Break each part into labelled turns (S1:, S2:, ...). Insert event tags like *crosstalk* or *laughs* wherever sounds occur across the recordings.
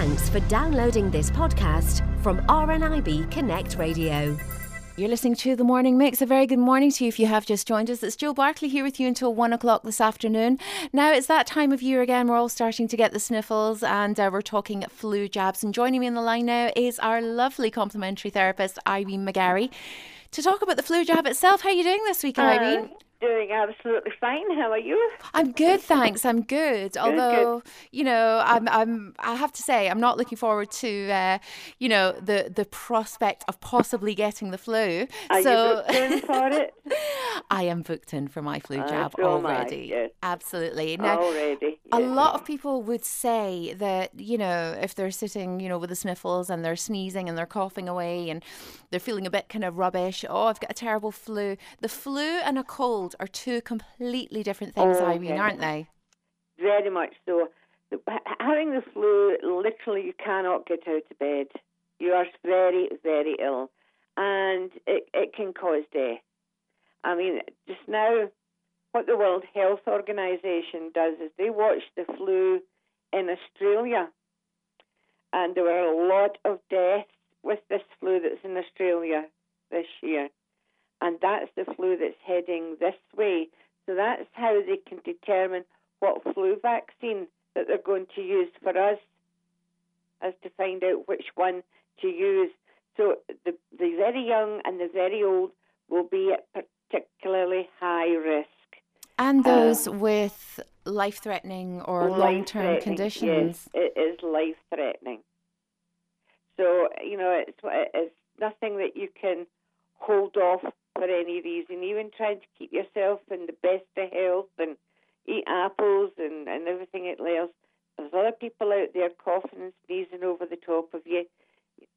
S1: Thanks for downloading this podcast from RNIB Connect Radio.
S2: You're listening to the Morning Mix. A very good morning to you if you have just joined us. It's Jill Barkley here with you until one o'clock this afternoon. Now it's that time of year again. We're all starting to get the sniffles and uh, we're talking flu jabs. And joining me on the line now is our lovely complementary therapist, Irene McGarry, to talk about the flu jab itself. How are you doing this week, Irene?
S3: Uh, doing absolutely fine. How are you?
S2: I'm good, thanks. I'm good. Although, good. you know, I'm, I'm, I have to say, I'm not looking forward to, uh, you know, the the prospect of possibly getting the flu.
S3: Are so, you booked in for it? *laughs*
S2: I am booked in for my flu
S3: uh,
S2: jab
S3: so
S2: already.
S3: Yes.
S2: Absolutely. Now,
S3: already.
S2: A lot of people would say that, you know, if they're sitting, you know, with the sniffles and they're sneezing and they're coughing away and they're feeling a bit kind of rubbish, oh, I've got a terrible flu. The flu and a cold cold are two completely different things, oh, Irene, aren't they?
S3: Very much so. Having the flu, literally, you cannot get out of bed. You are very, very ill, and it, it can cause death. I mean, just now, what the World Health Organization does is they watch the flu in Australia, and there were a lot of deaths with this flu that's in Australia this year and that's the flu that's heading this way. So that's how they can determine what flu vaccine that they're going to use for us, as to find out which one to use. So the, the very young and the very old will be at particularly high risk.
S2: And those um, with life threatening or long term conditions.
S3: Yes, it is life threatening. So, you know, it's, it's nothing that you can hold off for any reason, even trying to keep yourself in the best of health and eat apples and, and everything else. There's other people out there coughing and sneezing over the top of you.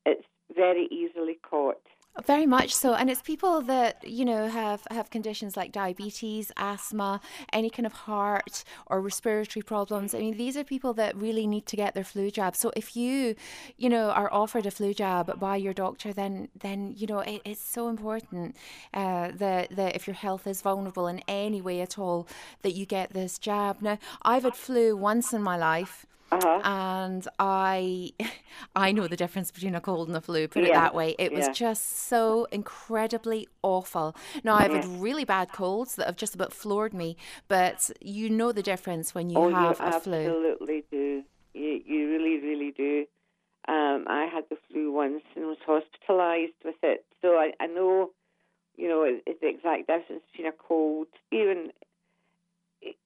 S3: It's very easily caught.
S2: Very much so, and it's people that you know have have conditions like diabetes, asthma, any kind of heart or respiratory problems. I mean, these are people that really need to get their flu jab. So if you, you know, are offered a flu jab by your doctor, then then you know it, it's so important uh, that that if your health is vulnerable in any way at all, that you get this jab. Now, I've had flu once in my life.
S3: Uh-huh.
S2: And I, *laughs* I know the difference between a cold and a flu. Put yeah. it that way. It yeah. was just so incredibly awful. Now I've had really bad colds that have just about floored me, but you know the difference when you
S3: oh,
S2: have
S3: you
S2: a flu.
S3: Absolutely do. You, you really, really do. Um, I had the flu once and was hospitalised with it, so I, I know, you know, it's the exact difference between a cold, even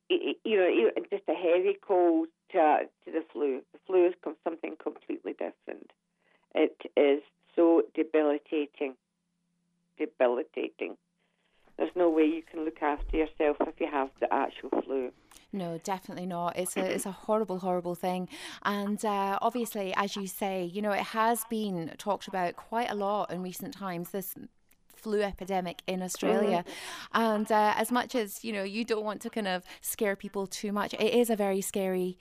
S3: you know, even just a heavy cold to, to the flu. The flu is something completely different. It is so debilitating. Debilitating. There's no way you can look after yourself if you have the actual flu.
S2: No, definitely not. It's a it's a horrible, horrible thing, and uh, obviously, as you say, you know, it has been talked about quite a lot in recent times. This flu epidemic in Australia. Mm-hmm. And uh, as much as, you know, you don't want to kind of scare people too much, it is a very scary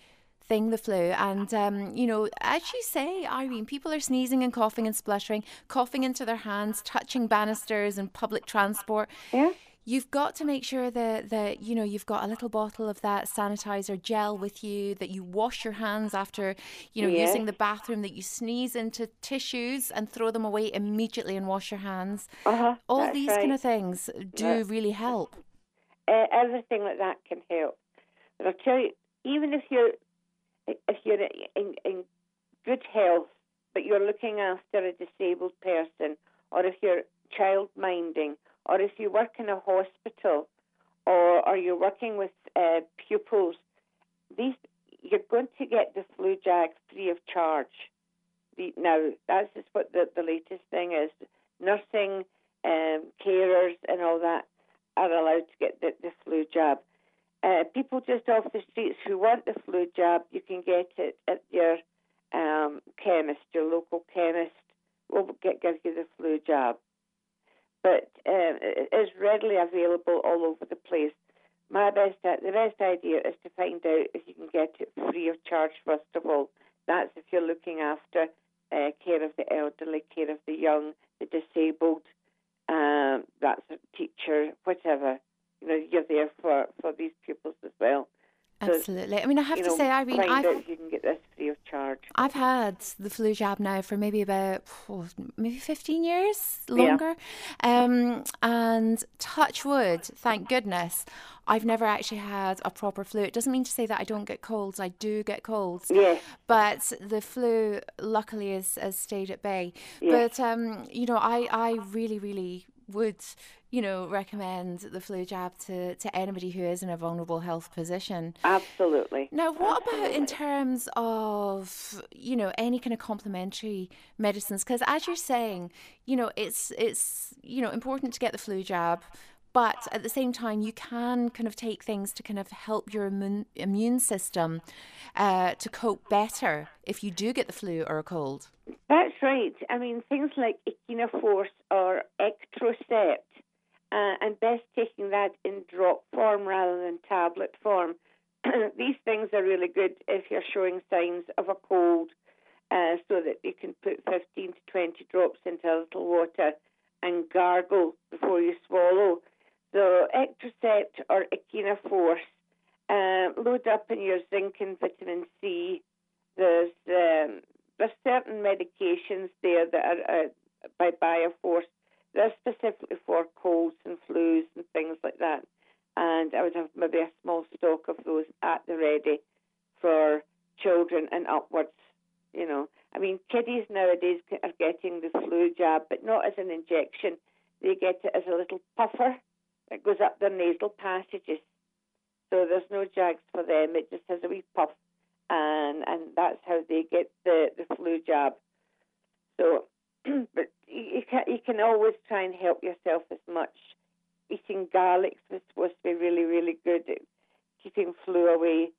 S2: thing, the flu. And, um, you know, as you say, Irene, people are sneezing and coughing and spluttering, coughing into their hands, touching banisters and public transport.
S3: Yeah
S2: you've got to make sure that that you know you've got a little bottle of that sanitizer gel with you that you wash your hands after you know
S3: yes.
S2: using the bathroom that you sneeze into tissues and throw them away immediately and wash your hands
S3: uh-huh,
S2: all these
S3: right.
S2: kind of things do really help
S3: uh, everything like that can help but i'll tell you even if you're if you're in, in good health but you're looking after a disabled person or if you're child minding or if you work in a hospital or, you're working with uh, pupils, these you're going to get the flu jab free of charge. The, now, that's just what the, the latest thing is. Nursing, um, carers, and all that are allowed to get the, the flu jab. Uh, people just off the streets who want the flu jab, you can get it at your um, chemist, your local chemist will get, give you the flu jab but um, it is readily available all over the place. My best, the best idea is to find out if you can get it free of charge. First of all, that's if you're looking after uh, care of the elderly, care of the young, the disabled. Um, that's a teacher, whatever. You know, you're there for for these pupils as well.
S2: Absolutely. I mean, I have
S3: you
S2: to
S3: know,
S2: say, Irene,
S3: find
S2: I've,
S3: out you can get this free of charge.
S2: I've had the flu jab now for maybe about oh, maybe 15 years
S3: Yeah.
S2: longer. Um, and touch wood, thank goodness, I've never actually had a proper flu. It doesn't mean to say that I don't get colds. I do get colds.
S3: Yes.
S2: But the flu, luckily, has, has stayed at bay.
S3: Yes.
S2: But, um, you know, I, I really, really would, you know, recommend the flu jab to, to anybody who is in a vulnerable health position.
S3: Absolutely.
S2: Now, what about in terms of you know any kind of complementary medicines? Because as you're saying, you know it's it's you know important to get the flu jab, but at the same time you can kind of take things to kind of help your immune immune system uh, to cope better if you do get the flu or a cold.
S3: That's right. I mean, things like Echinaforce or Ectrocept, uh, and best taking that in drop form rather than tablet form. *clears throat* These things are really good if you're showing signs of a cold, uh, so that you can put 15 to 20 drops into a little water and gargle before you swallow. So, Ectrocept or Echinaforce, uh, load up in your zinc and vitamin C. There's um, there's certain medications there that are uh, by Bioforce. They're specifically for colds and flus and things like that. And I would have maybe a small stock of those at the ready for children and upwards. You know, I mean, kiddies nowadays are getting the flu jab, but not as an injection. They get it as a little puffer that goes up their nasal passages. So there's no jags for them. It just has a wee puff and and that's how they get the, the flu jab. So, *clears throat* but you can you can always try and help yourself as much. Eating garlic is supposed to be really really good at keeping flu away.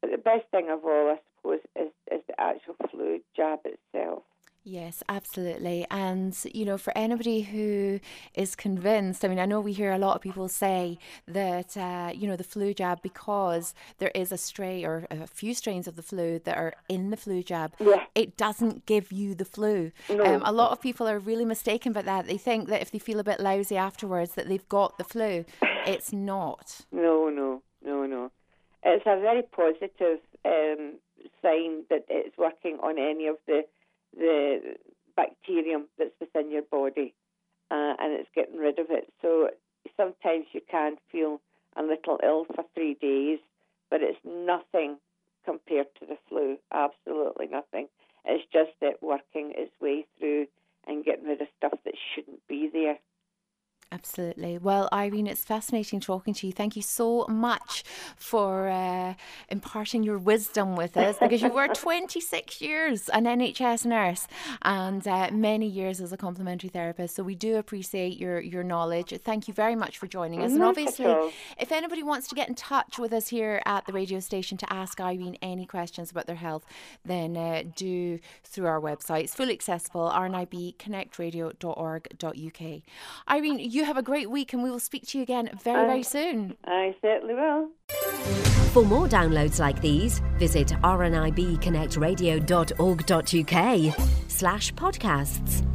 S3: But the best thing of all, I suppose, is is the actual flu jab itself.
S2: Yes, absolutely. And, you know, for anybody who is convinced, I mean, I know we hear a lot of people say that, uh, you know, the flu jab, because there is a stray or a few strains of the flu that are in the flu jab,
S3: Yeah.
S2: it doesn't give you the flu.
S3: No.
S2: Um, a lot of people are really mistaken about that. They think that if they feel a bit lousy afterwards, that they've got the flu. *laughs* It's not.
S3: No, no, no, no. It's a very positive um, sign that it's working on any of the the bacterium that's within your body, uh, and it's getting rid of it. So sometimes you can feel a little ill for three days, but it's nothing compared to the flu. Absolutely nothing. It's just it working its way through and getting rid of stuff that shouldn't be there.
S2: Absolutely. Well, Irene, it's fascinating talking to you. Thank you so much for uh, imparting your wisdom with us because you were *laughs* 26 years an NHS nurse and uh, many years as a complementary therapist. So we do appreciate your, your knowledge. Thank you very much for joining us. And obviously, if anybody wants to get in touch with us here at the radio station to ask Irene any questions about their health, then uh, do through our website. It's fully accessible, rnibconnectradio.org.uk. Irene, you have a great week and we will speak to you again very, very soon.
S3: I certainly will.
S1: For more downloads like these, visit rnibconnectradio.org.uk slash podcasts.